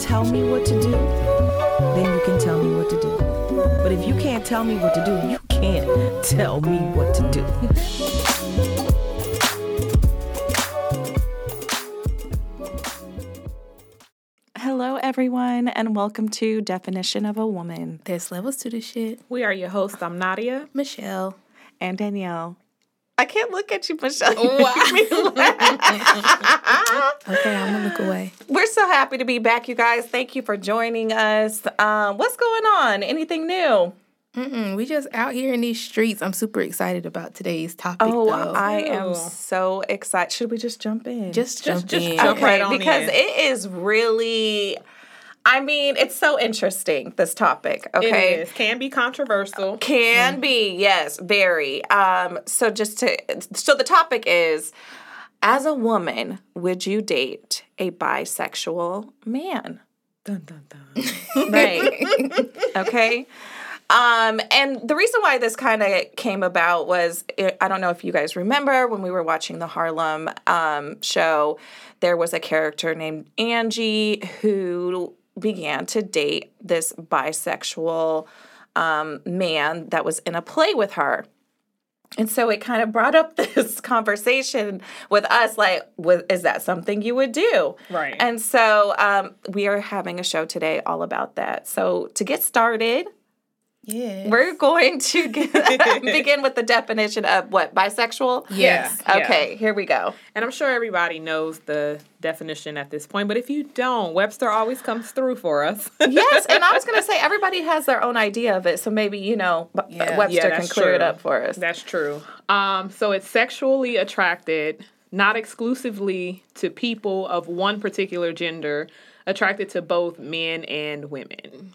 tell me what to do, then you can tell me what to do. But if you can't tell me what to do, you can't tell me what to do. Hello, everyone, and welcome to Definition of a Woman. There's levels to this shit. We are your hosts. I'm Nadia. Michelle. And Danielle. I can't look at you, Michelle. You Why? make me laugh. Okay, I'm gonna look away. We're so happy to be back, you guys. Thank you for joining us. Um, what's going on? Anything new? Mm-mm, we just out here in these streets. I'm super excited about today's topic. Oh, though. I am so excited. Should we just jump in? just jump just in. jump okay, right on because in. it is really. I mean, it's so interesting. This topic. Okay. It is. Can be controversial. Can be, yes, very. Um, so just to so the topic is as a woman, would you date a bisexual man? Dun, dun, dun. Right. okay. Um, and the reason why this kind of came about was eh, I don't know if you guys remember when we were watching the Harlem um, show, there was a character named Angie who began to date this bisexual um, man that was in a play with her. And so it kind of brought up this conversation with us like, with, is that something you would do? Right. And so um, we are having a show today all about that. So to get started, yeah. we're going to get, begin with the definition of what bisexual. Yes. Yeah. Okay, here we go. And I'm sure everybody knows the definition at this point, but if you don't, Webster always comes through for us. Yes, and I was going to say everybody has their own idea of it, so maybe you know Yeah. Webster Yeah, can that's clear it up for us. That's true. Um, so it's sexually attracted, not exclusively to people of one particular gender, attracted to both men and women.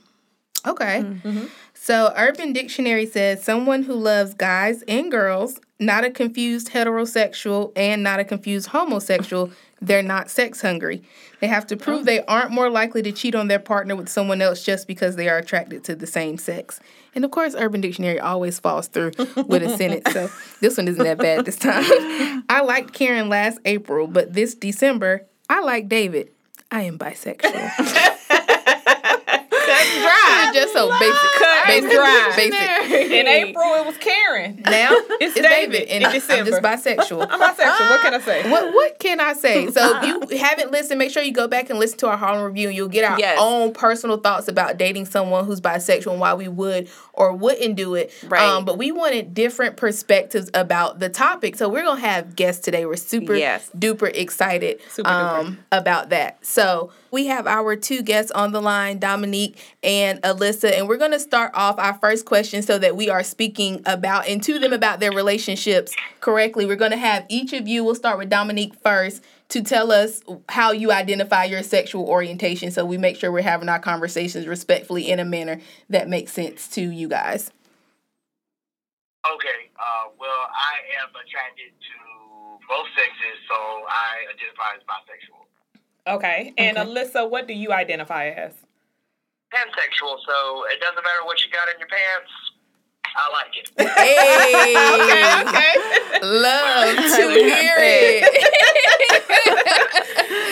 Okay. Mm-hmm. So Urban Dictionary says someone who loves guys and girls, not a confused heterosexual and not a confused homosexual. They're not sex hungry. They have to Oh. prove they aren't more likely to cheat on their partner with someone else just because they are attracted to the same sex. And of course, Urban Dictionary always falls through with a sentence. So this one isn't that bad this time. I liked Karen last April, but this December, I like David. I am bisexual. Dry. just so basic. Cut basic, dry. basic. In April, it was Karen. Now it's, David and in I- I'm December. just bisexual. I'm bisexual. What can I say? what what can I say? So if you haven't listened, make sure you go back and listen to our Harlem review, and you'll get our Yes. own personal thoughts about dating someone who's bisexual and why we would or wouldn't do it. Right. Um, but we wanted different perspectives about the topic, so we're gonna have guests today. We're super Yes. duper excited Super duper. um, about that. So we have our two guests on the line, Dominique and Alyssa, and we're gonna start off our first question so that we are speaking about and to them about their relationships correctly. We're gonna have each of you. We'll start with Dominique first to tell us how you identify your sexual orientation, so we make sure we're having our conversations respectfully in a manner that makes sense to you guys. Okay. Uh, well, I am attracted to both sexes, so I identify as bisexual. Okay. And Okay. Alyssa, what do you identify as? Pansexual, so it doesn't matter what you got in your pants. I like it. Hey, okay. love to hear it.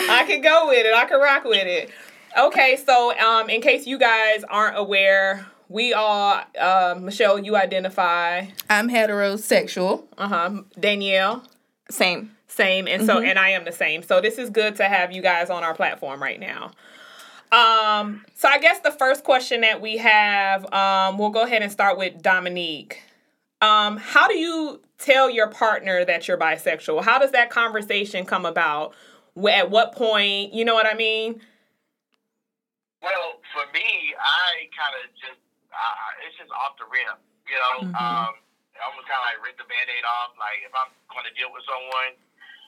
I can go with it. I can rock with it. Okay, so um, in case you guys aren't aware, we all, uh, Michelle, you identify, I'm heterosexual. uh huh, Danielle, Same. Same, and so and I am the same. So this is good to have you guys on our platform right now. Um, so I guess the first question that we have, um, we'll go ahead and start with Dominique. Um, how do you tell your partner that you're bisexual? How does that conversation come about? Wh- At what point? You know what I mean? Well, for me, I kind of just, uh, it's just off the rim. You know, Mhm. um, I almost kind of like rip the band aid off. Like, if I'm going to deal with someone,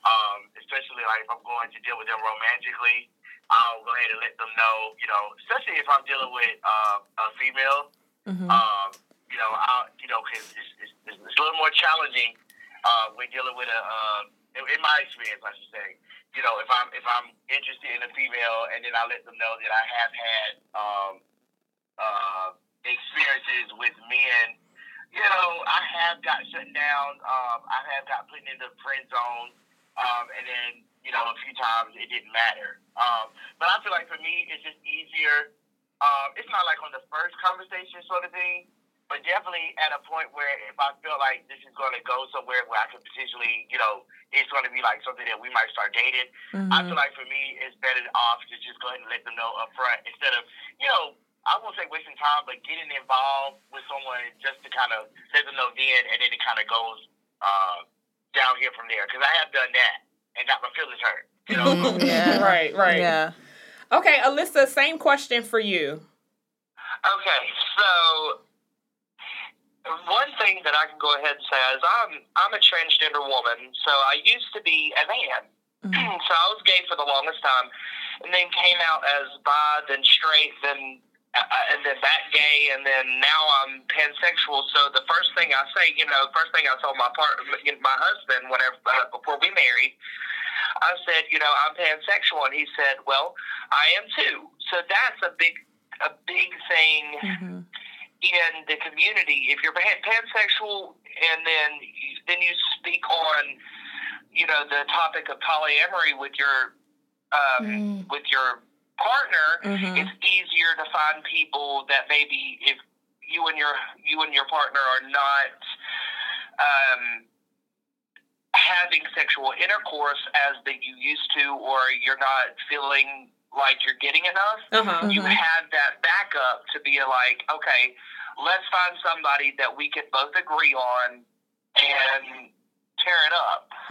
um, especially like if I'm going to deal with them romantically, I'll go ahead and let them know, you know, especially if I'm dealing with uh, a female, Mhm. um, you know, I'll, you know, because it's, it's, it's a little more challenging uh, when dealing with a, uh, in, in my experience, I should say, you know, if I'm if I'm interested in a female, and then I let them know that I have had um, uh, experiences with men, you know, I have got shut down. Um, I have got put in the friend zone, um, and then you know, a few times it didn't matter. Um, but I feel like for me, it's just easier. Um, it's not like on the first conversation sort of thing, but definitely at a point where if I feel like this is going to go somewhere where I could potentially, you know, it's going to be like something that we might start dating. Mm-hmm. I feel like for me, it's better off to just go ahead and let them know up front instead of, you know, I won't say wasting time, but getting involved with someone just to kind of let them know then, and then it kind of goes uh, down here from there. Because I have done that and got my feelings hurt. You know? Yeah. Right, right. Yeah. Okay, Alyssa, same question for you. Okay, so one thing that I can go ahead and say is I'm I'm a transgender woman, so I used to be a man. Mm-hmm. so I was gay for the longest time, and then came out as bi, then straight, then uh, and then back gay, and then now I'm pansexual. So the first thing I say, you know, first thing I told my part, my husband, whenever uh, before we married, I said, you know, I'm pansexual, and he said, well, I am too. So that's a big a big thing Mm-hmm. in the community. If you're pan- pansexual, and then you, then you speak on, you know, the topic of polyamory with your um, with your partner, Mhm. it's easier to find people that maybe if you and your you and your partner are not um, having sexual intercourse as that you used to, or you're not feeling like you're getting enough Uh huh. you Mhm. have that backup to be like, okay, let's find somebody that we can both agree on and tear it up.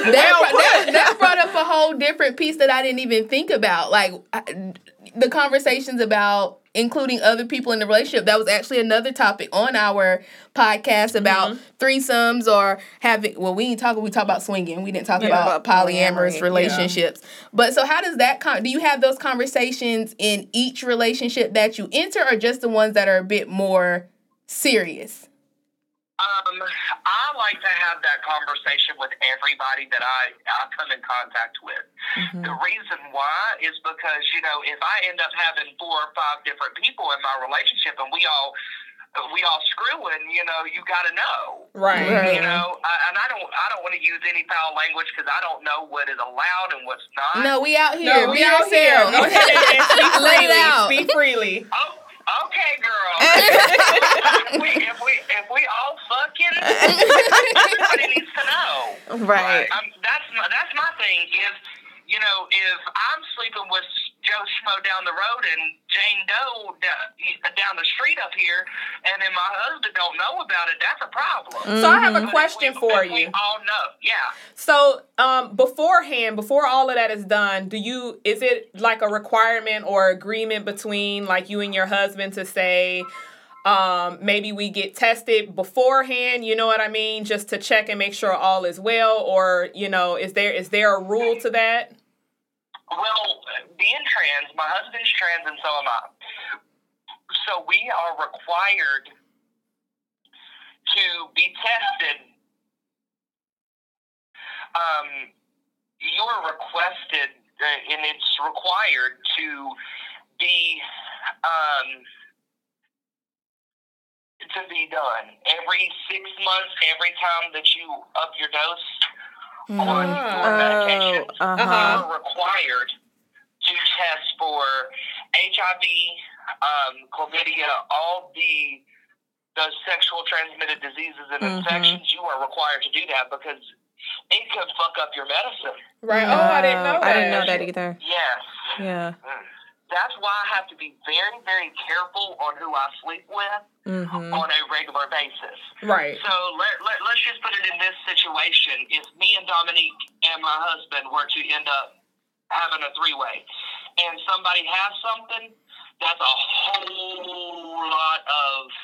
that, that, that brought up a whole different piece that I didn't even think about. Like I, the conversations about including other people in the relationship. That was actually another topic on our podcast mm-hmm. about threesomes or having. Well, we didn't talk. We talked about swinging. We didn't talk Yeah, about, about polyamorous polyamory, yeah. relationships. But so, how does that? Con- do you have those conversations in each relationship that you enter, or just the ones that are a bit more serious? Um, I like to have that conversation with everybody that I, I come in contact with. Mm-hmm. The reason why is because, you know, if I end up having four or five different people in my relationship and we all we all screwing, you know, you got to know. Right. Right. You know, I, and I don't I don't want to use any foul language because I don't know what is allowed and what's not. No, we out here. No, Be we out here. yourself. Go ahead and, and speak Let it freely. out. Speak freely. Oh, okay, girl. if, we, if we if we all fucking, everybody needs to know. Right. Um, that's my, that's my thing. If you know, if I'm sleeping with Joe Schmo down the road and Jane Doe down the street up here, and then my husband don't know about it, that's a problem. So I have a question we- for you. all know, yeah. So, um, beforehand, before all of that is done, do you is it like a requirement or agreement between like you and your husband to say, um, maybe we get tested beforehand? You know what I mean, just to check and make sure all is well, or you know, is there is there a rule to that? Well, being trans, my husband's trans and so am I. So we are required to be tested. Um, you're requested, uh, and it's required to be um, to be done every six months. Every time that you up your dose on your medication, Oh, uh-huh. you're required to test for HIV, um, chlamydia, all the the sexual transmitted diseases and Mhm. infections. You are required to do that because it could fuck up your medicine. Right. Oh, I didn't know that. I didn't know that either. Yes. Yeah. That's why I have to be very, very careful on who I sleep with Mm-hmm. on a regular basis. Right. So let, let, let's just put it in this situation. If me and Dominique and my husband were to end up having a three way and somebody has something, that's a whole lot of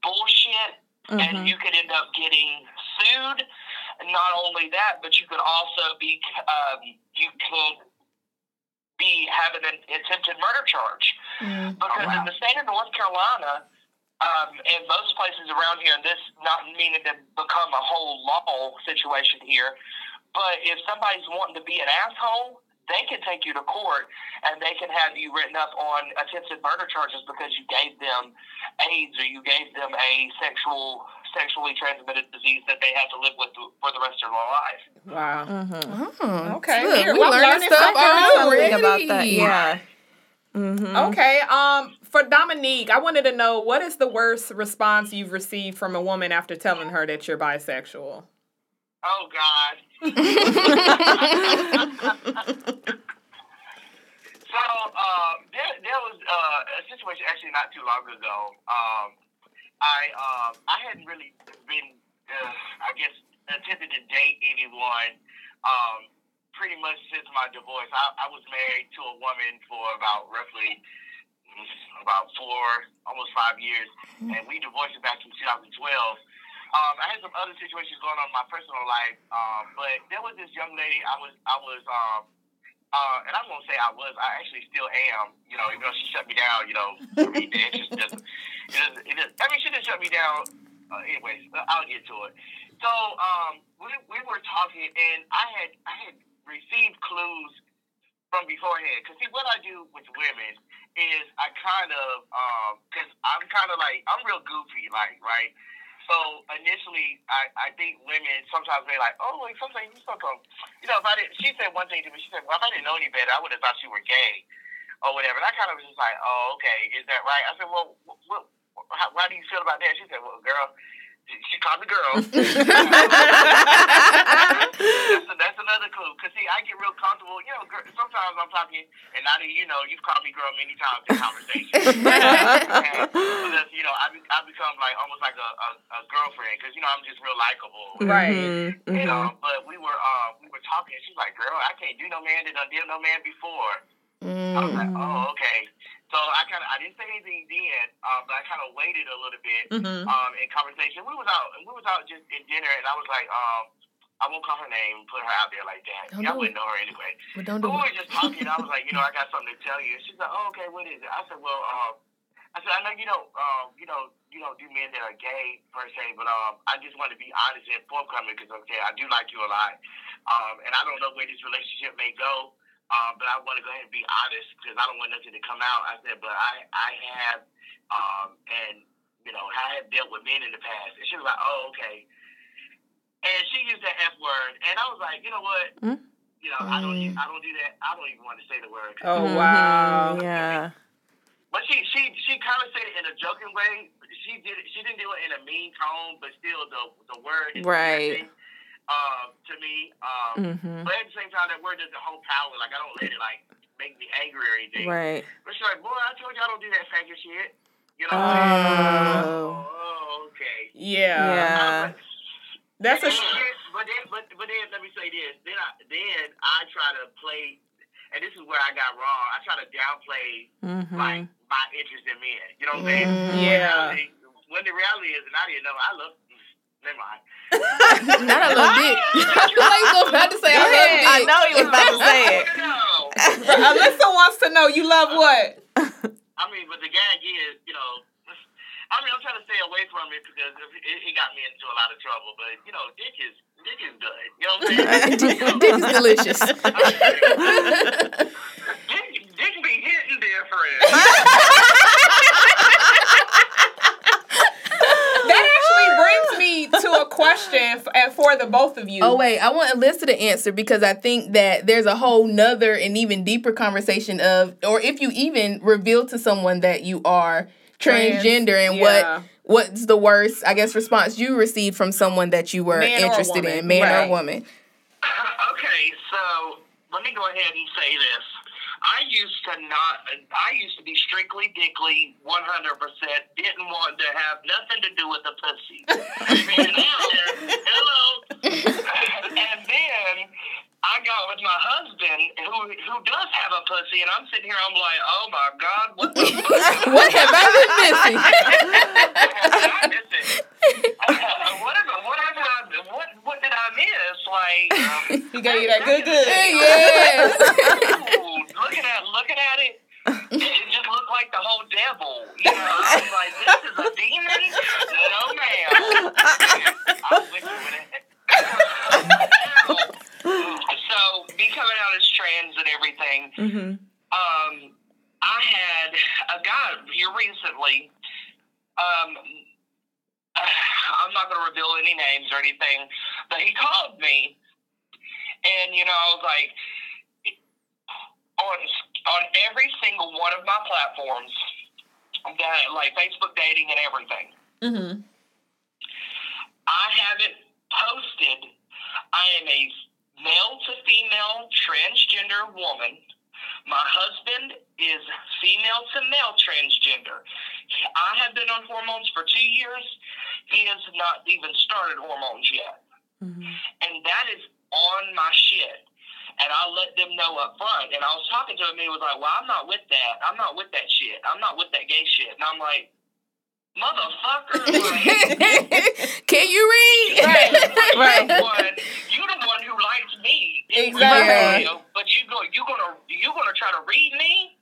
bullshit. Mm-hmm. And you could end up getting sued. Not only that, but you could also be, um, you could be having an attempted murder charge. Because in the state of North Carolina, um, and most places around here, and this not meaning to become a whole law situation here, but if somebody's wanting to be an asshole, they can take you to court and they can have you written up on attempted murder charges because you gave them AIDS or you gave them a sexual sexually transmitted disease that they have to live with for the rest of their life. Wow. Oh, Okay, Look, here, we well, learning learning stuff something new. already. Something about that. Yeah. Mm-hmm. Okay. Um, for Dominique, I wanted to know what is the worst response you've received from a woman after telling her that you're bisexual? Oh God. so uh, there, there was uh, a situation actually not too long ago. Um, I um, I hadn't really been, uh, I guess, attempted to date anyone. Um, pretty much since my divorce, I, I was married to a woman for about roughly mm, about four, almost five years, and we divorced back in 2012. Um, I had some other situations going on in my personal life, um, but there was this young lady. I was, I was, um, uh, and I won't say I was. I actually still am. You know, even though she shut me down. You know, I mean, it just. It doesn't, it doesn't I mean, she didn't shut me down. Uh, anyways, I'll get to it. So um, we we were talking, and I had I had received clues from beforehand. Because see, what I do with women is I kind of because I'm kind of like I'm real goofy, like right. So initially, I, I think women sometimes they like, oh, like sometimes you something. You know, if I didn't, she said one thing to me. She said, well, if I didn't know any better, I would have thought you were gay or whatever. And I kind of was just like, oh, okay, is that right? I said, well, what, how, why do you feel about that? She said, well, girl, she called me girl. that's, that's another clue. Cause see, I get real comfortable. You know, girl, sometimes I'm talking, and now that you know, you've called me girl many times in conversation. and, because, you know, I, be, I become like almost like a, a, a girlfriend because you know I'm just real likable. Right. Mm-hmm. You know, but we were uh, we were talking. and She's like, "Girl, I can't do no man that done did no man before." I was like, "Oh, okay." So I kind of I didn't say anything then, um, but I kind of waited a little bit Mm-hmm. um, in conversation. We was out we was out just in dinner, and I was like, um, I won't call her name, put her out there like that. Don't Y'all do wouldn't know her anyway. But don't But do we it. were just talking. I was like, you know, I got something to tell you. And she's like, oh, okay, what is it? I said, well, um, I said, I know you don't, um, you know, you don't do men that are gay per se, but um, I just want to be honest and forthcoming because okay, I do like you a lot, um, and I don't know where this relationship may go. Um, but I want to go ahead and be honest because I don't want nothing to come out. I said, but I, I have, um, and you know, I have dealt with men in the past. And she was like, oh, okay. And she used the F word, and I was like, you know what? Mm. You know, I don't, I don't do that. I don't even want to say the word. Oh wow. Mm-hmm. Yeah. But she, she, she kind of said it in a joking way. She did, it, she didn't do it in a mean tone, but still, the, the word is Right. interesting, Um, to me. Um, Mm-hmm. but at the same time, that word doesn't hold power. Like I don't let it like make me angry or anything. Right. But she's like, boy, I told you I don't do that faggot shit. You know what I'm saying? Oh. Oh, okay. Yeah. Yeah. That's a. But then, but then, but, but then, let me say this. Then I, then I try to play, and this is where I got wrong. I try to downplay Mm-hmm. like my interest in men. You know what I'm saying? Mhm. Yeah. When the reality- When the reality is, and I didn't know, I love. Never mind. Not a little dick. you like about to say I love dick. I know he was about to say it. No. Alyssa wants to know you love what? I mean, but the gag is, you know, I mean, I'm trying to stay away from it because it, it got me into a lot of trouble. But you know, dick is dick is good. You know what I'm saying? dick, dick is delicious. dick, dick be hitting different. That actually brings to a question f- and for the both of you. Oh wait, I want Alyssa to answer because I think that there's a whole nother and even deeper conversation of, or if you even reveal to someone that you are Trans, transgender and yeah. what what's the worst, I guess, response you received from someone that you were Man interested in, man right. or woman. Uh, okay, so let me go ahead and say this. I used to not. I used to be strictly dickly, one hundred percent. Didn't want to have nothing to do with the pussy. and then, hello. and then I got with my husband, who who does have a pussy, and I'm sitting here. I'm like, oh my god, what the? What have I been missing? whatever, whatever. I, what what did I miss? Like. Um, He gave you that good good. yes. Ooh, looking at looking at it, it just looked like the whole devil. You know, I was like, this is a demon? No, ma'am. I was with you with it. so, me coming out as trans and everything, Mm-hmm. um, I had a guy here recently. Um, I'm not going to reveal any names or anything, but he called me, and you know, I was like, on on every single one of my platforms, that like Facebook dating and everything. Mm-hmm. I haven't posted. I am a male to female transgender woman. My husband is female to male transgender. I have been on hormones for two years. He has not even started hormones yet. And that is on my shit. And I let them know up front. And I was talking to him, and he was like, Well, I'm not with that. I'm not with that shit. I'm not with that gay shit. And I'm like, Motherfucker. Like, Can you read? Right. Right. One, you the one who likes me. Exactly. real life, But you go you gonna you gonna try to read me?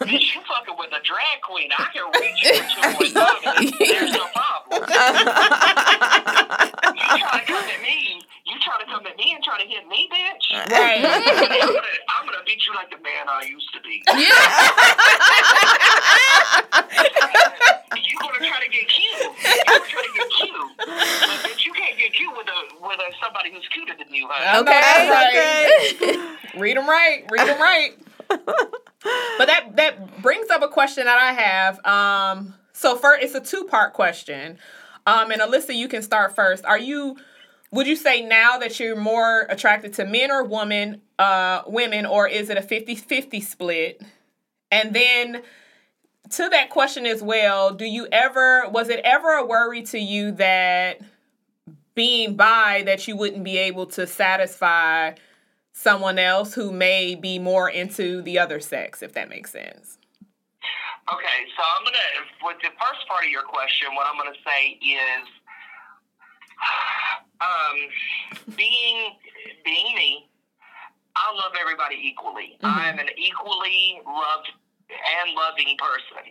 Bitch, you fucking with a drag queen. I can read you for two point five. There's no problem. you try to come at me. You try to come at me and try to hit me, bitch. Right. I'm gonna, beat you like the man I used to be. Yeah. you gonna try to get cute. You gonna try to get cute. But bitch, you can't get cute with a with a somebody who's cuter than you, huh? Okay, Okay, right. Read them right. Read them right. but that that brings up a question that I have. Um, so first, it's a two part question. Um, and Alyssa, you can start first. Are you? Would you say now that you're more attracted to men or women, uh, women, or is it a 50-50 split? And then to that question as well, do you ever was it ever a worry to you that being by that you wouldn't be able to satisfy someone else who may be more into the other sex, if that makes sense. Okay, so I'm gonna with the first part of your question, what I'm gonna say is, um, being being me, I love everybody equally. I am an equally loved and loving person.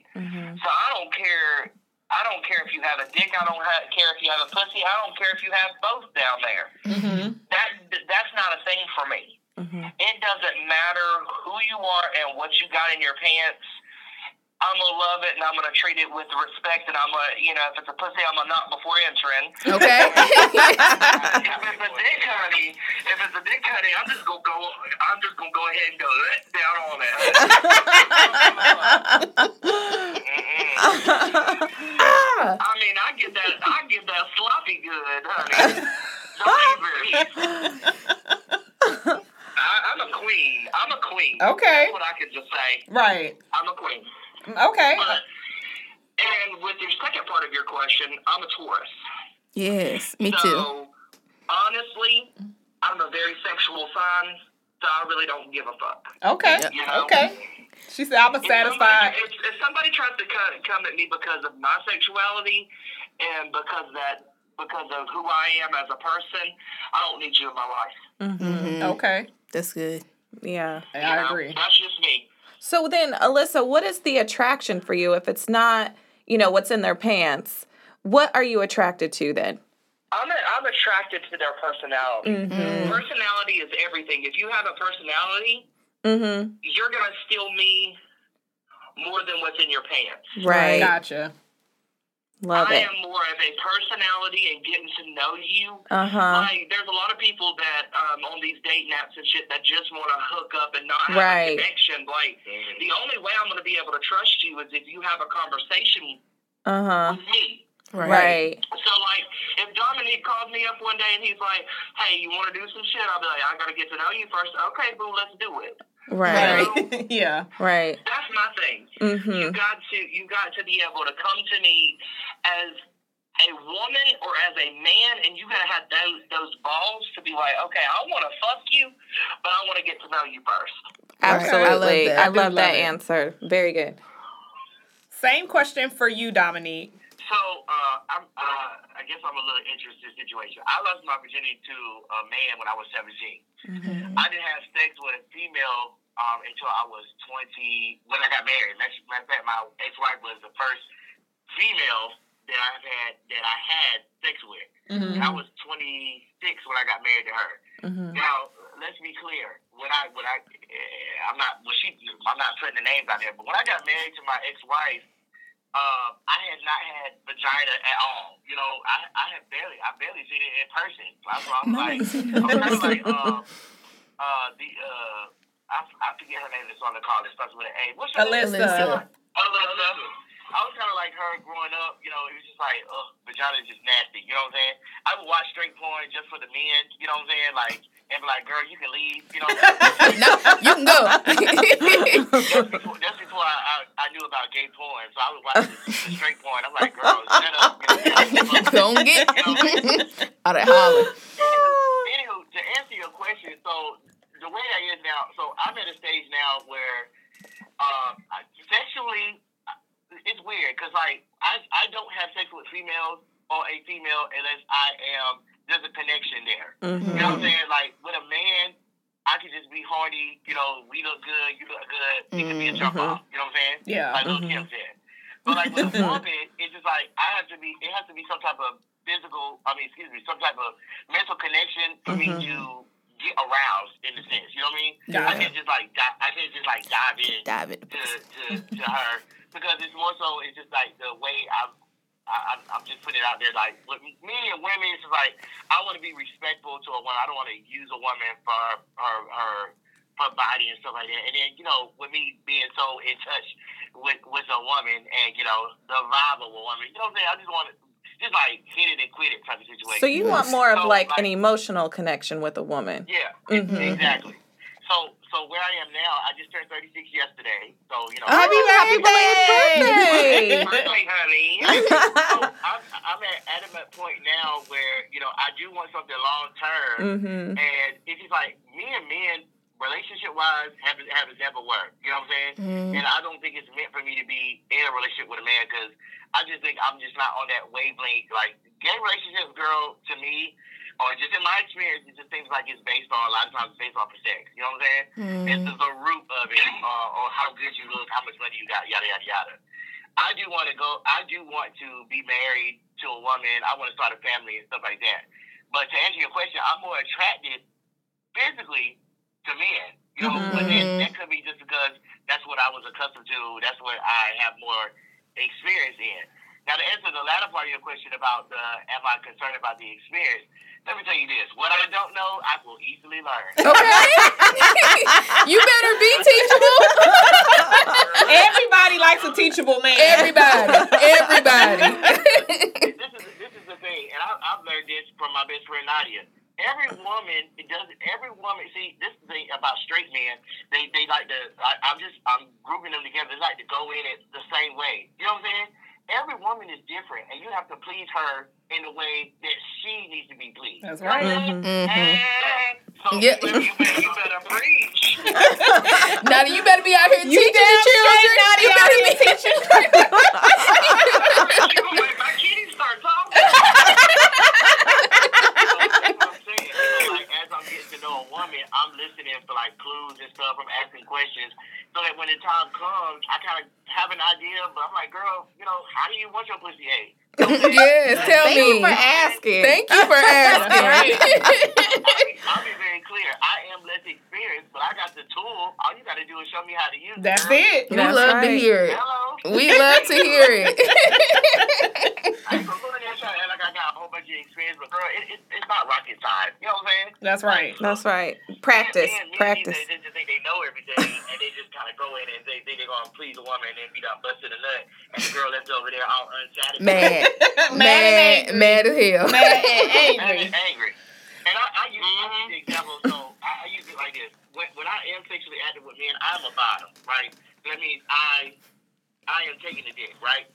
So I don't care. I don't care if you have a dick. I don't ha- care if you have a pussy. I don't care if you have both down there. Mm-hmm. That that's not a thing for me. It doesn't matter who you are and what you got in your pants. I'm gonna love it and I'm gonna treat it with respect and I'm gonna, you know, if it's a pussy, I'm gonna knock before entering. Okay. if it's a dick honey, if it's a dick honey, I'm just gonna go. I'm just gonna go ahead and go let down on it. I mean, I get that. I get that sloppy good, honey. I, I'm a queen. I'm a queen. Okay. That's what I could just say. Right. I'm a queen. Okay. But, and with your second part of your question, I'm a Taurus. yes, me too. So, honestly, I'm a very sexual sign, so I really don't give a fuck. Okay. You know? Okay. She said, "I'm a If somebody, satisfied." if, if somebody tries to come, come at me because of my sexuality and because that because of who I am as a person, I don't need you in my life. Mhm. Okay. That's good. Yeah. you I know? agree. That's just me. So then, Alyssa, what is the attraction for you if it's not, you know, what's in their pants? What are you attracted to then? I'm a, I'm attracted to their personality. Mm-hmm. Personality is everything. If you have a personality, Mm-hmm. you're gonna steal me more than what's in your pants. Right. Gotcha. Love I it. am more of a personality and getting to know you. Uh huh. Like, there's a lot of people that um, on these dating apps and shit that just want to hook up and not have Right. a connection. Like, the only way I'm going to be able to trust you is if you have a conversation Uh huh. with me. Right. Right. So, like, if Dominique calls me up one day and he's like, "Hey, you want to do some shit?" I'll be like, "I got to get to know you first. Okay, boo, let's do it. Right. Right. yeah. Right. That's my thing. Mm-hmm. You got to you got to be able to come to me as a woman or as a man, and you gotta have those those balls to be like, okay, I want to fuck you, but I want to get to know you first. Absolutely. that. I I love do that, love answer. Very good. Same question for you, Dominique. So, uh, I'm, uh, I guess I'm a little interested situation. I lost my virginity to a man when I was 17. I didn't have sex with a female um, until I was 20, when I got married. Matter of fact, my ex-wife was the first female that I've had, that I had sex with. And I was 26 when I got married to her. Mm-hmm. Now, let's be clear. When I, when I, eh, I'm not, well, she, I'm not putting the names out there, but when I got married to my ex-wife, uh, I had not had vagina at all. You know, I I had barely I barely seen it in person. That's why I'm like, I'm kind of like um, uh, the uh, I, I forget her name that's on the call. It starts with an A. What's her name? Alyssa. Alyssa. I was kind of like her growing up. You know, it was just like, ugh, vagina is just nasty. You know what I'm saying? I would watch straight porn just for the men. You know what I'm saying? Like, and be like, girl, you can leave. You know. no, you can go. that's before, that's before I, I, I knew about gay porn, so I was watching straight porn. I'm like, girl, shut up. Don't get you know what I'm saying? out of holler. Anywho, to answer your question, so the way that is now, so I'm at a stage now where uh, I- sexually, it's weird because like I I don't have sex with females or a female unless I am there's a connection there. You know what I'm saying? Like with a man, I could just be horny. You know, we look good, you look good. It could be a jump off. You know what I'm saying? Yeah. Like Kim said. But like with a woman, it's just like I have to be. It has to be some type of physical. I mean, excuse me, some type of mental connection for me to get aroused in the sense. You know what I mean? I can't just like di- I can't just like dive in Dive it. to, to, to her because it's more so it's just like the way I'm I, I'm- I'm just putting it out there like with me and women it's just like I want to be respectful to a woman. I don't want to use a woman for her her her body and stuff like that. And then you know with me being so in touch with with a woman and you know the vibe of a woman you know what I'm saying? I just want to just like hit it and quit it type of situation. So you want more of So, like like- an emotional connection with a woman. yeah Mhm. exactly. So so where I am now I just turned 36 yesterday so you know Happy birthday! birthday, honey. so I'm, I'm at, at a point now where you know I do want something long term, mm-hmm. and it's just like me and men, relationship wise, haven't haven't never worked. You know what I'm saying? Mm. And I don't think it's meant for me to be in a relationship with a man because I just think I'm just not on that wavelength. Like gay relationships, girl, to me. Or just in my experience, it just seems like it's based on a lot of times it's based off of sex. You know what I'm saying? Mm. just the root of it, uh, or how good you look, how much money you got, yada yada yada. I do want to go. I do want to be married to a woman. I want to start a family and stuff like that. But to answer your question, I'm more attracted physically to men. You know, but then that could be just because that's what I was accustomed to. That's what I have more experience in. Now, to answer the latter part of your question about the am I concerned about the experience, let me tell you this: what I don't know, I will easily learn. Okay. you better be teachable. Everybody likes a teachable man. Everybody. Everybody. this is this is the thing, and I, I've learned this from my best friend Nadia. Every woman, it does. Every woman, see, this is the thing about straight men. They they like to. I, I'm just I'm grouping them together. They like to go in it the same way. You know what I'm saying? Every woman is different, and you have to please her in the way that she needs to be pleased. That's You right. I'm saying? Mhm. So Yeah. you, better, you, better, you preach. Nadia, you better be out here You teaching the damn children. straight, Nadia, you better be teaching. You gonna make my kitties start talking. That's what I'm saying. So, like, as I'm getting to know a woman, I'm listening for like clues and stuff. I'm asking questions so that when the time comes, I kind of have an idea. But I'm like, girl, you know, how do you want your pussy ate? yes, tell Thank you me. for asking. Thank you for asking. I'll be, I'll be very clear. I am less experienced, but I got the tool. All you got to do is show me how to use it. That's girl. it. we That's love to hear it. Hello. We love to hear it. Got a whole bunch of experience, but girl, it, it, it's not rocket science. You know what I'm saying? That's right. That's right. Practice. Practice. They, they just think they know everything, and they just kind of go in and they think they're gonna please a woman, and then be done busting a nut, and the girl left over there all unsatisfied. Mad. Mad Mad. and angry. Mad as hell. Mad and and angry. angry. And I, I, use, I use the mm-hmm. example, so I, I use it like this. When, when I am sexually active with men, I'm a bottom, right? That means I I am taking the dick, right?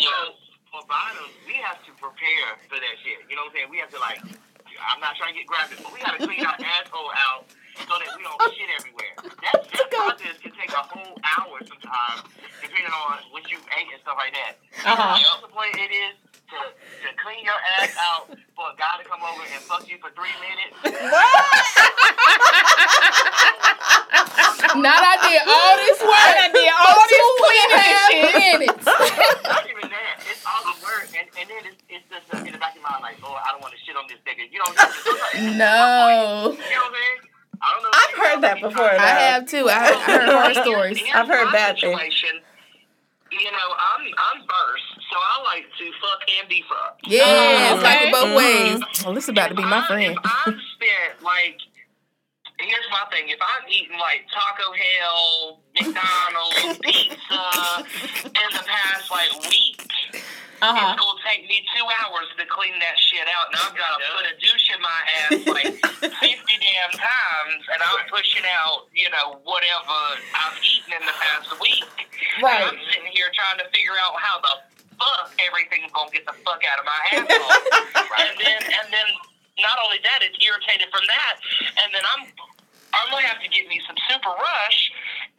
So for bottoms, we have to prepare for that shit. You know what I'm saying? We have to like, I'm not trying to get graphic, but we got to clean our asshole out so that we don't shit everywhere. That, that process can take a whole hour sometimes, depending on what you ate and stuff like that. Uh-huh. You know the point it is to, to clean your ass out for a guy to come over and fuck you for three minutes. Not I did all this work. I did all this two and a cleaning half shit. minutes. Then it's, it's just uh, in the back of your mind, like, oh, I don't want to shit on this nigga. You know, it's just, it's No. You know what I'm saying? I don't know. I've heard that before, I have too. I have heard horror stories. Here's I've heard bad things. You know, I'm I'm versed, so I like to fuck and be fucked. Yeah, it's like okay. it both ways. Well, this is about to be my I- friend. If I've spent like, here's my thing: if I'm eating like Taco Hell, McDonald's, pizza in the past like week, Uh huh. it's gonna take me two hours to clean that shit out, and I've got to put a douche in my ass like fifty damn times, and I'm pushing out, you know, whatever I've eaten in the past week. Right. And I'm sitting here trying to figure out how the fuck everything's gonna get the fuck out of my asshole. and then and then not only that, it's irritated from that, and then I'm I'm gonna have to get me some super rush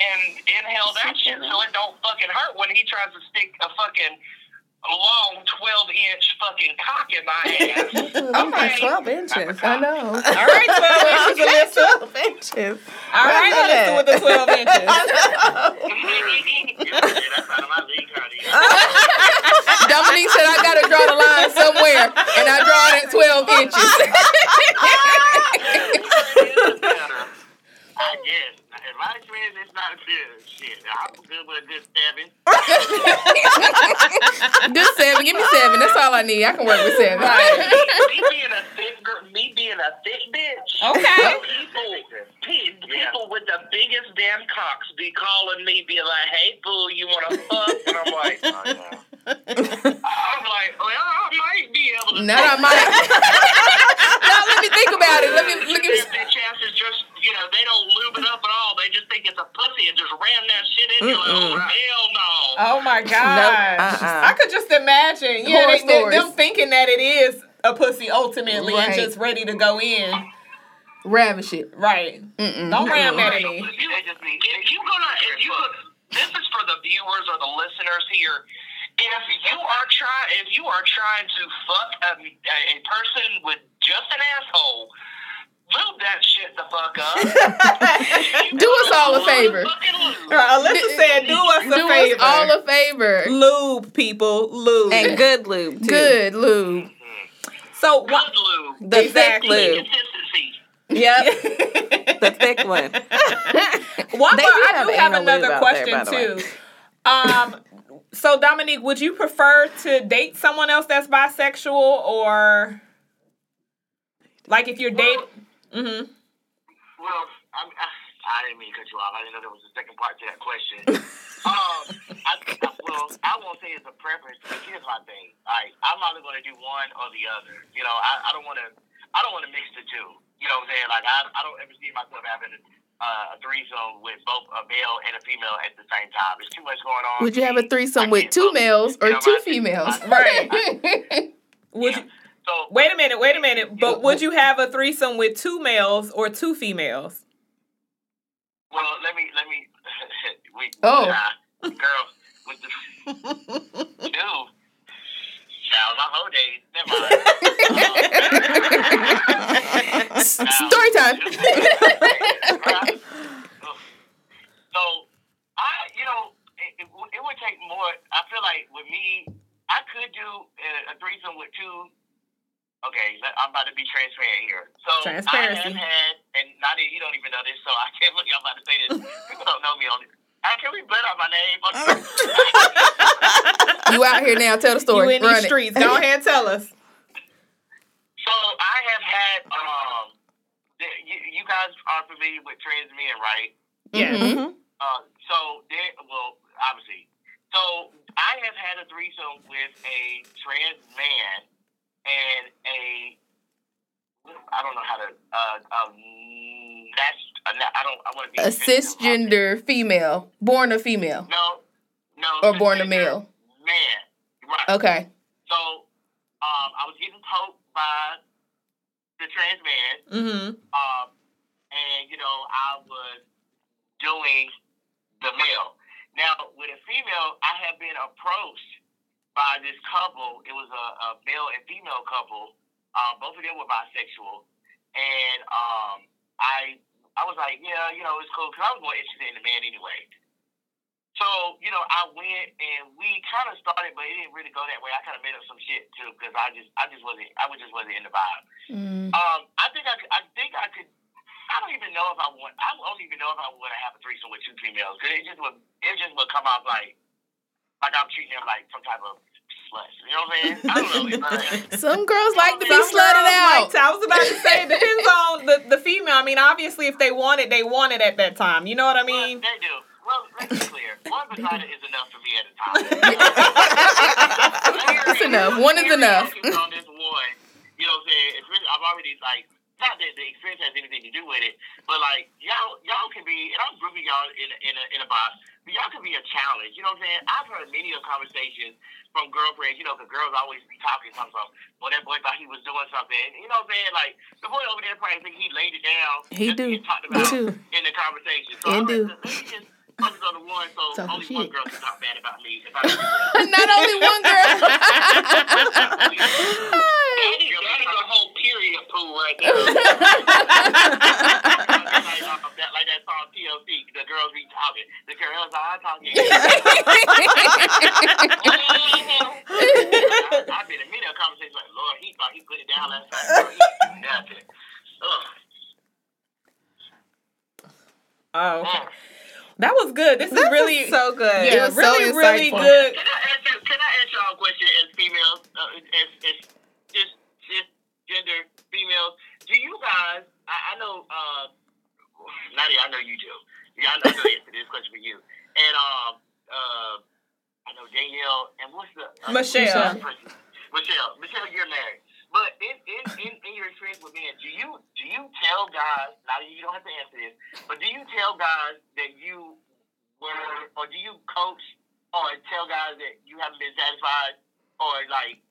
and inhale that shit so it don't fucking hurt when he tries to stick a fucking long twelve inch fucking cock in my ass. Okay. 12 inches. I know. All right, 12 inches, Alyssa. 12 inches. All right, Alyssa with the 12 inches. yeah, that's out of my league, honey. Dominique said I gotta draw the line somewhere, and I draw it at 12 inches. I guess. In my experience, it's not good. Shit, I'm good with a good stabbing. Good seven. Give me seven. That's all I need. I can work with seven. me being a thick girl, me being a thick bitch. Okay. People, pe- people with the biggest damn cocks be calling me, be like, "Hey, boo, you want to fuck?" And I'm like, oh, yeah. I'm like, well, I might be able to. Now I might. now let me think about it. Let me look Their at. bitch asses just, you know, they don't lube it up at all. They just think it's a pussy and just ram that shit in. You're like, oh, hell no. Oh my gosh. uh-uh. I could just imagine. Yeah, they, they, them thinking that it is a pussy ultimately and just ready to go in. Ravish it. Right. Mm-mm. Don't ram that in If me. you, if you gonna, if you, this is for the viewers or the listeners here. If you are trying, if you are trying to fuck a, a person with just an asshole, lube that shit the fuck up. Do us all a favor. Fucking lube. Alyssa said, do us a Do favor. us all a favor. lube, people. Lube. And good lube, too. Good lube. So, Good what? lube. The Exactly. thick lube. Yep. the thick one. One They more, do I have do have another question there, by the way. too. Um, so Dominique, would you prefer to date someone else that's bisexual, or like if you're dating? Mm-hmm. Well, I'm, I, I didn't mean to cut you off. I didn't know there was a second part to that question. um, I, well, I won't say it's a preference, but here's my thing. All right, I'm either going to do one or the other. You know, I, I don't want to. I don't want to mix the two. You know what I'm saying? Like, I, I don't ever see myself having uh, a threesome with both a male and a female at the same time. There's too much going on. Would you have a I threesome with two males or You know, two females? Right. Would you? So Wait a minute. Wait a minute. But would you have a threesome with two males or two females? Well, let me let me. we, Oh. uh, girl, with the dude. Child, my whole day. Never mind. S- Story time. so, I, you know, it, it, would- it would take more. I feel like with me, I could do a, a threesome with two. Okay, let- I'm about to be transparent here. So Transparency. I have had, and Nadia, you don't even know this, so I can't believe I'm about to say this. People don't know me on this. I can we blurt out my name? You out here now? Tell the story. You in Run these it. streets? Go ahead, tell us. So I have had um, the, you, you guys are familiar with trans men, right? Yes. Mhm. Uh, so there, well, obviously, so I have had a threesome with a trans man and a I don't know how to uh um that's uh, I don't I want to be A cisgender female, born a female, No, no, or born a male. man. Right. Okay. So um, I was getting poked by the trans man. Mm-hmm. um, and you know I was doing the male. Now with a female, I have been approached by this couple. It was a, a male and female couple. Um, both of them were bisexual, and um, I I was like, yeah, you know, it's cool because I was more interested in the man anyway. So you know, I went and we kind of started, but it didn't really go that way. I kind of made up some shit too because I just I just wasn't I was just wasn't in the vibe. Mm. Um, I think I, could, I think I could. I don't even know if I want. I don't even know if I want to have a threesome with two females. 'cause it just would. It just would come out like, like I'm treating them like some type of sluts. You know what I'm saying? I don't know. It's, Some girls like to be slutted out. like I was about to say, it depends on the, the female. I mean, obviously, if they want it, they want it at that time. You know what I well, mean? they do. Well, let's be clear. One vagina is enough for me at a time. That's enough. One is enough. on this one, you know what I'm saying? I'm already like, not that the experience has anything to do with it, but like y'all, y'all can be, and I'm grouping y'all in a, in a, in a box. Y'all could be a challenge. You know what I'm saying? I've heard many of conversations from girlfriends. You know, because girls always be talking something about, well, that boy thought he was doing something. You know what I'm saying? Like the boy over there probably think he laid it down. He do. get talked He about do. in the conversation. So He I'm do. like, let me just focus on the one, so Talking only one girl can talk bad about me. If I don't do that. Not only one girl. That is, that is a whole period pool right there. like, uh, that, like that song TLC, the girls be talking. The girls are talking. I, I've been in many a conversation like, Lord, he thought he put it down last night. Lord, he did nothing. Ugh. Oh, okay. That was good. This is really so good. yeah, It was so really, really good. Can I ask you, can I ask y'all a question as females, uh, as, as just, just gender females? Do you guys, I, I know, uh, Nadia, I know you do. Yeah, I know the answer to this question for you. And, um, uh, I know Danielle, and what's the uh, Michelle. person? Michelle, Michelle, you're married. But in, in, in, in your experience with men, do you do you tell guys? Now you don't have to answer this, but do you tell guys that you were, or do you coach or tell guys that you haven't been satisfied, or like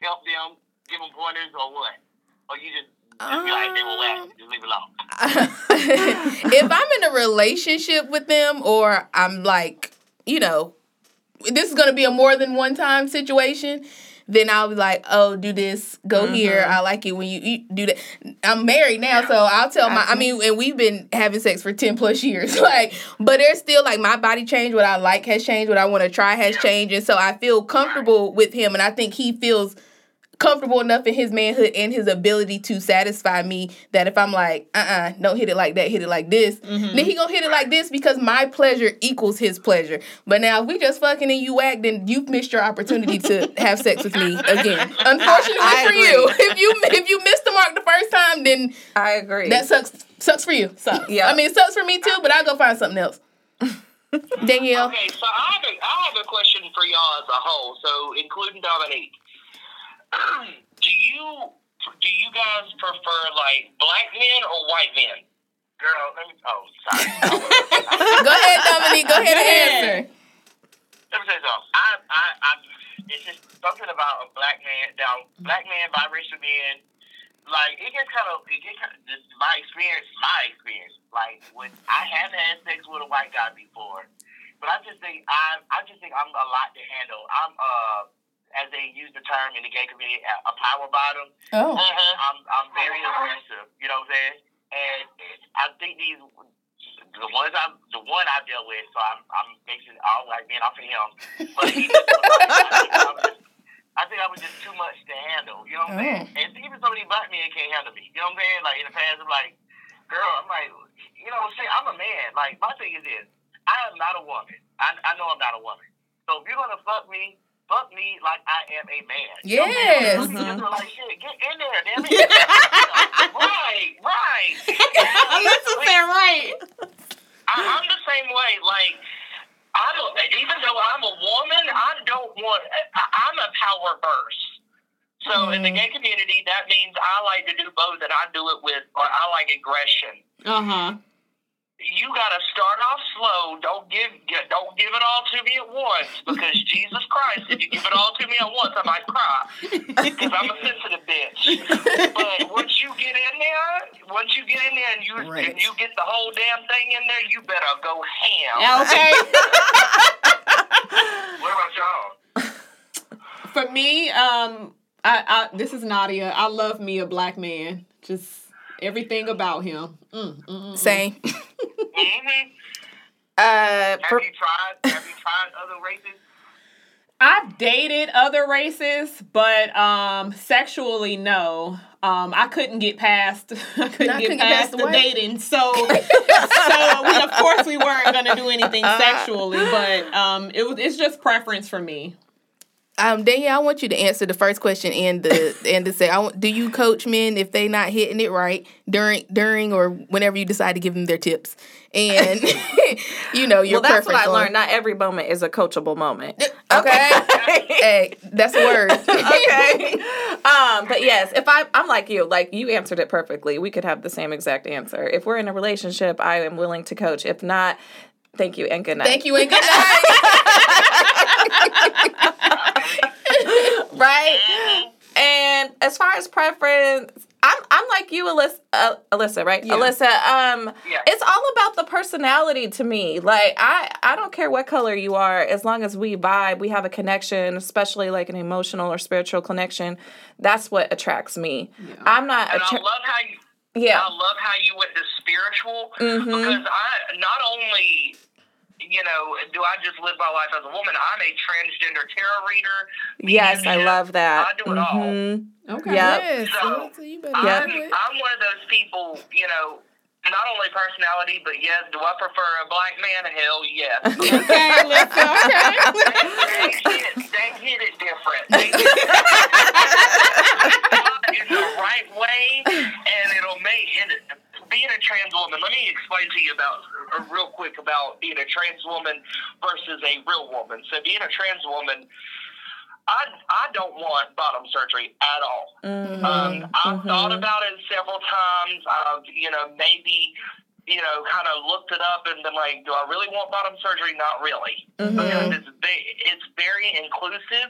help them, give them pointers, or what? Or you just just be like they will whack, um, just leave it alone. if I'm in a relationship with them or I'm like, you know, this is gonna be a more than one time situation, then I'll be like, oh, do this, go here. Mm-hmm. I like it when you, you do that. I'm married now, so I'll tell my. I mean, and we've been having sex for ten plus years, like, but there's still like my body changed. What I like has changed. What I want to try has changed, and so I feel comfortable with him, and I think he feels comfortable enough in his manhood and his ability to satisfy me that if I'm like, uh uh-uh, uh, don't hit it like that, hit it like this, then he gonna hit it like this because my pleasure equals his pleasure. But now if we just fucking and you act, then you've missed your opportunity to have sex with me again. Unfortunately I for agree. you. If you if you missed the mark the first time, then I agree. that sucks sucks for you. Sucks. Yeah. I mean it sucks for me too, but I'll go find something else. Danielle. Okay, so I have, a, I have a question for y'all as a whole, so including Dominique. Do you do you guys prefer like black men or white men? Girl, let me. Oh, sorry. Go ahead, Dominique. Go ahead and answer. Let me say something. I, I, I, it's just something about a black man. Now, black man, biracial men, like it gets kind of, it gets kind of. Just my experience, my experience. Like when I have had sex with a white guy before, but I just think I, I just think I'm a lot to handle. I'm, uh, as they use the term in the gay community, a a power bottom. Oh. Uh-huh. I'm, I'm very aggressive. You know what I'm saying? And I think these, the ones I'm, the one I dealt with, so I'm, I'm basing all white men off of him. But he just, like, I, think I, was just, I think I was just too much to handle. You know what I'm saying? And even some of these black men can't handle me. You know what I'm saying? Like in the past, I'm like, girl, I'm like, you know, shit, I'm a man. Like my thing is this: I am not a woman. I, I know I'm not a woman. So if you're gonna fuck me, fuck me like I am a man. Yes. Some people just are like, shit, get in there, damn it. right, right. Alyssa said right. I, I'm the same way. Like, I don't. Even though I'm a woman, I don't want. I, I'm a power vers. So in the gay community, that means I like to do both, and I do it with, or I like aggression. Uh huh. You gotta start off slow. Don't give, don't give it all to me at once, because Jesus Christ, if you give it all to me at once, I might cry, because I'm a sensitive bitch. But once you get in there, once you get in there and you Right. and you get the whole damn thing in there, you better go ham. Okay. What about y'all? For me, um, I, I this is Nadia. I love me a black man. Just everything about him. Mm, mm, mm. Same. Hmm uh, Have for, you tried? Have you tried other races? I've dated other races, but um, sexually, no. Um, I couldn't get past. I couldn't, Not get, couldn't get past past the the what? dating. So, so we, of course, we weren't gonna do anything sexually, but um, it was. It's just preference for me. Um, Danielle, I want you to answer the first question and the and to say, I want, do you coach men if they not hitting it right during during or whenever you decide to give them their tips? And you know your well, that's what I on- learned. Not every moment is a coachable moment. Okay, hey, that's a word. okay. Um, but yes, if I I'm like you, like you answered it perfectly. We could have the same exact answer. If we're in a relationship, I am willing to coach. If not, thank you and good night. Thank you and good night. Right? And as far as preference, I'm I'm like you, Alyssa. Uh, Alyssa, right? Alyssa. Um, Yeah. it's all about the personality to me. Like I I don't care what color you are, as long as we vibe, we have a connection, especially like an emotional or spiritual connection. That's what attracts me. I'm not. And I love how you. yeah. I love how you went to spiritual mm-hmm. because I not only you know do I just live my life as a woman. I'm a transgender tarot reader. Yes, I love that. I do it all. Mhm. Okay. Yep. Yes, So, so you better I'm, do. I'm one of those people. You know. Not only personality, but yes, do I prefer a black man? Hell yes. Okay, Alyssa. Okay. they, hit, they hit it different. They hit it in the right way, and it'll make it. Being a trans woman, let me explain to you about uh, real quick about being a trans woman versus a real woman. So, being a trans woman, I I don't want bottom surgery at all. Mhm. Um, I've Mhm. thought about it several times. I've, you know, maybe, you know, kind of looked it up and been like, do I really want bottom surgery? Not really. Mhm. Because it's, it's very inclusive,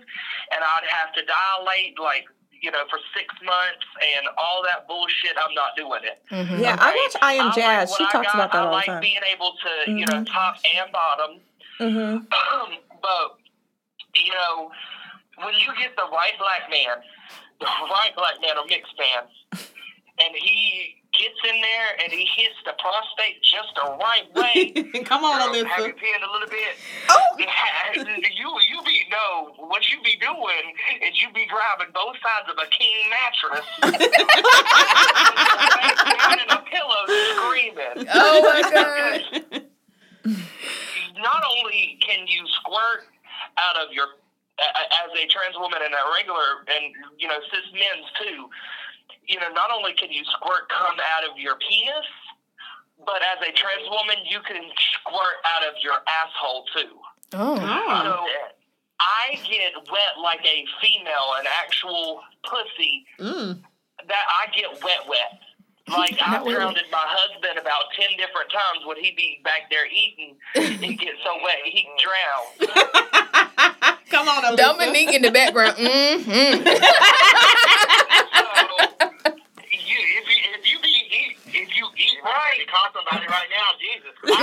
and I'd have to dilate, like, you know, for six months and all that bullshit. I'm not doing it. Mhm. Yeah, I watch I Am Jazz. what she I talks got. about that I all like the time. being able to, you know, Mhm. top and bottom. Mm-hmm. but you know, when you get the right black man, the right black man or mixed man, and he gets in there and he hits the prostate just the right way. Come on, Girl, Have you Alyssa. peeing a little bit? Oh, you you be no. What you be doing is you be grabbing both sides of a king mattress, down in a pillow, screaming Oh my god. not only can you squirt out of your a- a- as a trans woman and a regular and you know cis men's too you know not only can you squirt come out of your penis but as a trans woman you can squirt out of your asshole too Oh. Oh. so i get wet like a female an actual pussy Mm. that i get wet wet like I've Not really. grounded my husband about ten different times when he be back there eating. He gets so wet he drowns. Come on, Alyssa. Dominique in the background. Mm-hmm. So, you, if you if you be eat, if you eat right, call somebody right now, Jesus. call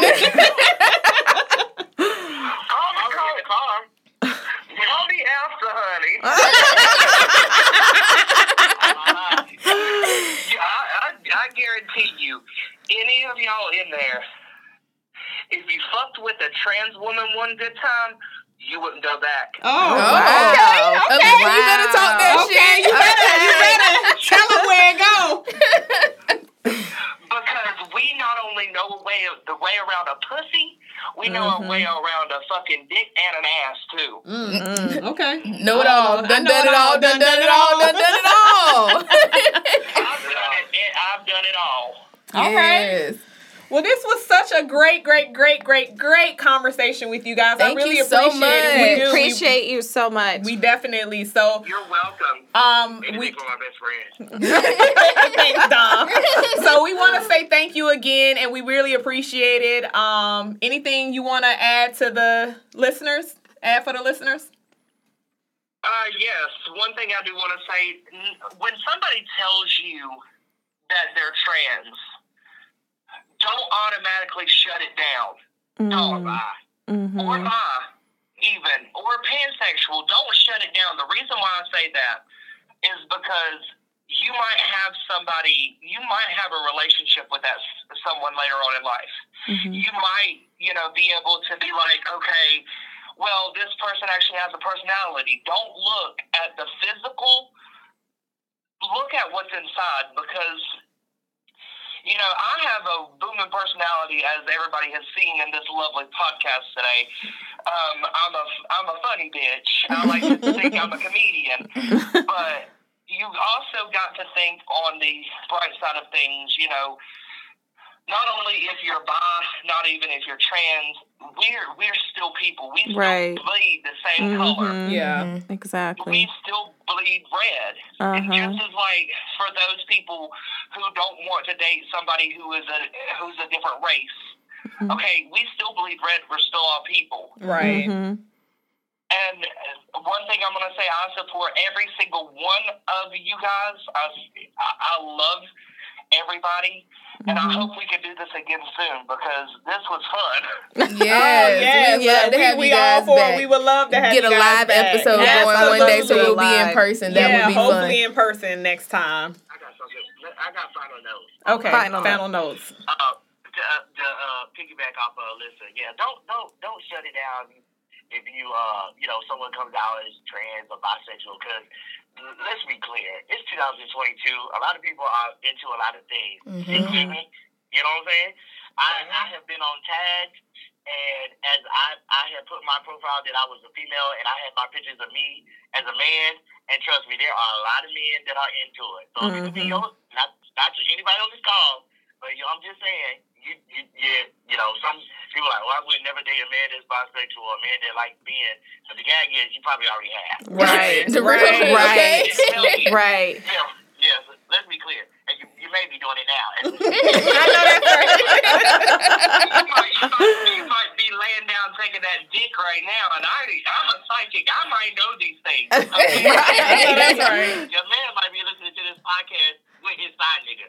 me, call the car. Call me after, honey. Yeah, I, I, I guarantee you, any of y'all in there, if you fucked with a trans woman one good time, you wouldn't go back. Oh, Oh, wow. okay. Okay, you better talk that Okay, shit. you better, you better tell them where it go. Because we not only know a way the way around a pussy, we know a way around a fucking dick and an ass too. Mm. Okay. Know it all. I Done know done it all. Done done it all. Done done it all. I've done it. it I've done it all. All right. Yes. Well, this was such a great, great, great, great, great conversation with you guys. Thank I really you so appreciate it. much. We We do. appreciate you so much. We, we definitely so. You're welcome. Um, Maybe we for my best friend. thanks, Dom. so we want to say thank you again, and we really appreciate it. Um, anything you want to add to the listeners? Add for the listeners? Uh, yes. One thing I do want to say: n- when somebody tells you that they're trans, don't automatically shut it down. Or bi, Mhm. or bi, even, or pansexual. Don't shut it down. The reason why I say that is because you might have somebody, you might have a relationship with that s- someone later on in life. Mhm. you might, you know, be able to be like, okay, well, this person actually has a personality. Don't look at the physical, look at what's inside because, you know, I have a booming personality, as everybody has seen in this lovely podcast today. Um, I'm a I'm a funny bitch. I like to think I'm a comedian, but you also got to think on the bright side of things. You know, not only if you're bi, not even if you're trans, we're we're still people. We still Right. bleed the same color. Mhm. Yeah. Exactly. We still bleed red. And Uh-huh. just as like for those people who don't want to date somebody who is a who's a different race, Mm-hmm. okay, we still bleed red. We're still all people. Right. Mhm. And uh, one thing I'm gonna say, I support every single one of you guys. I I, I love everybody, and Mm-hmm. I hope we can do this again soon because this was fun. Yes, Oh, yes. we'd love to have we you guys all for back. it. We would love to have Get you a live back. episode going one day so we'll be in Live. person. That yeah, would be fun. hopefully in person next time. I got something. I got final notes. Okay. Final Final, notes. uh, to, uh, to uh, piggyback off of Alyssa, yeah, don't don't don't shut it down if you uh you know someone comes out as trans or bisexual because let's be clear, it's 2022. A lot of people are into a lot of things. Mm-hmm. me. You know what I'm saying? I mm-hmm. I have been on tags. And as I I had put my profile that I was a female, and I had my pictures of me as a man, and trust me, there are a lot of men that are into it. So if you could be mm-hmm. your, not not anybody on this call, but you know, I'm just saying, you you you, you know, some people are like, well, I would never date a man that's bisexual or a man that like men. But the gag is, you probably already have. Right. The real- Right. Right. okay. Right. Yeah, yes. Let's be clear, and you, you may be doing it now. I know that's right. you, might, you, might, you might be laying down taking that dick right now, and I, I'm a psychic. I might know these things. Okay? I know that's right. Your man might be listening to this podcast with his side nigga.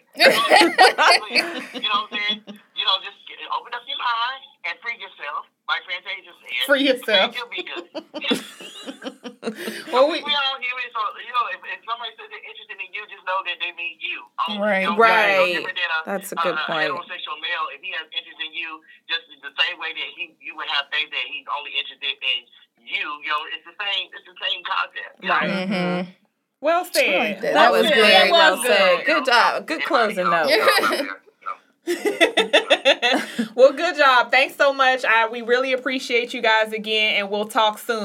you know what I'm saying? You know, just get, open up your mind and free yourself. Like Fantasia said. Free yourself. You'll be good. Well, we, we all human, so, you know, if, if somebody says they're interested in you, just know that they mean you. Um, Right. you know, Right. no different than a- That's a good a, point. A heterosexual male, if he has interest in you, just the same way that he you would have faith that he's only interested in you, you know, it's the same. It's the same concept. you know? Right. Mhm. well like said. that. That was good. very That well was said. good. Good job. Good closing note. well, good job. Thanks so much. I we really appreciate you guys again, and we'll talk soon.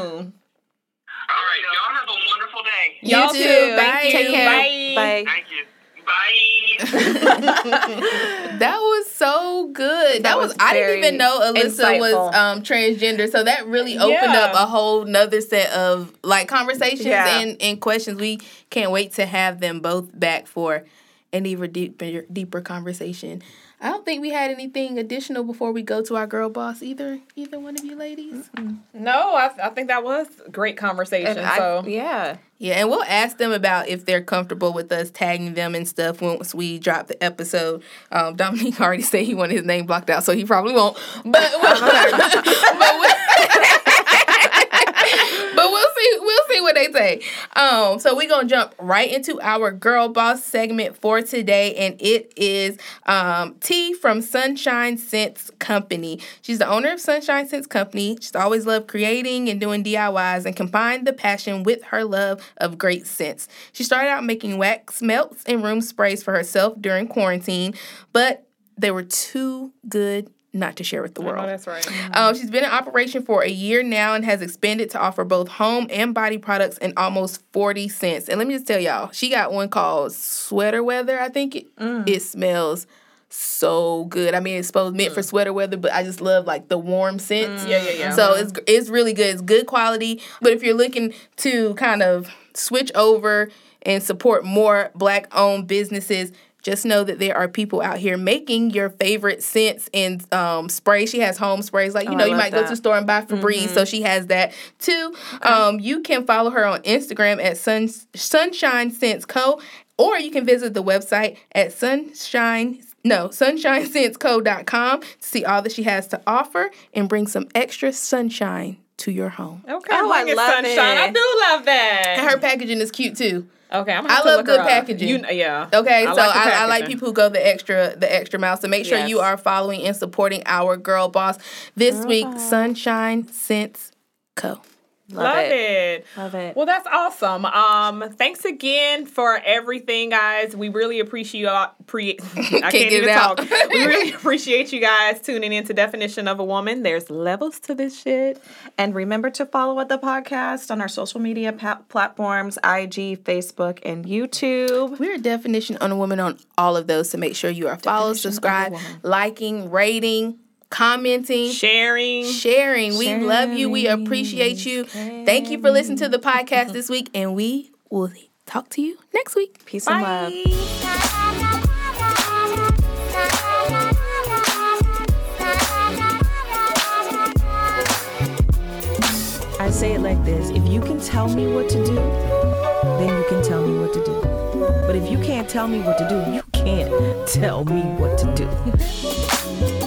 All right, y'all have a wonderful day. You Y'all too. too. Bye. Take care. Bye. Bye. Thank you. Bye. That was so good. That, That was, was I didn't even know Alyssa was um transgender. So that really opened Yeah. up a whole nother set of like conversations Yeah. and, and questions. We can't wait to have them both back for an even deeper deeper conversation. I don't think we had anything additional before we go to our girl boss either. Either one of you ladies. No, I, I think that was great conversation. And I- so yeah. Yeah, and we'll ask them about if they're comfortable with us tagging them and stuff once we drop the episode. Um, Dominique already said he wanted his name blocked out, so he probably won't. But we'll, but, we, but we'll see. We'll see what they say. Um, so we're gonna jump right into our girl boss segment for today, and it is um, T from Sunshine Scents Company. She's the owner of Sunshine Scents Company. She's always loved creating and doing DIYs and combined the passion with her love of great scents. She started out making wax melts and room sprays for herself during quarantine, but they were too good not to share with the world. Oh, that's right. Um, she's been in operation for a year now and has expanded to offer both home and body products in almost 40 scents. And let me just tell y'all, she got one called Sweater Weather, I think it, mm. it smells so good. I mean, it's supposed meant for mm. sweater weather, but I just love like the warm scents. Mm. Yeah, yeah, yeah. So mm-hmm. it's it's really good. It's good quality. But if you're looking to kind of switch over and support more black owned businesses, just know that there are people out here making your favorite scents and um, spray. She has home sprays. Like, you Oh, know, I you love might go to that. the store and buy Febreze. So she has that too. Um, you can follow her on Instagram at Sun, Sunshine Scents Co. Or you can visit the website at sunshine no, sunshinescentsco.com to see all that she has to offer and bring some extra sunshine to your home. Okay, Oh, I bring love sunshine. I do love that. And her packaging is cute too. Okay, I'm. Gonna I to love good packaging. You, yeah. Okay, I so like I, I like people who go the extra the extra mile. So make sure Yes. you are following and supporting our girl boss this week, Sunshine Scents Co. Love, it. Love it. Well, that's awesome. Um, thanks again for everything, guys. We really appreciate you. all- Pre- I can't, get even it talk. we really appreciate you guys tuning into Definition of a Woman. There's levels to this shit. And remember to follow at the podcast on our social media pa- platforms IG, Facebook, and YouTube. We're definition on a woman on all of those. So make sure you are follow, Definition of a subscribe, liking, rating, commenting. Sharing. sharing. We love you. We appreciate you. Thank you for listening to the podcast this week, and we will talk to you next week. Peace and love. I say it like this if you can tell me what to do, then you can tell me what to do. But if you can't tell me what to do, you can't tell me what to do.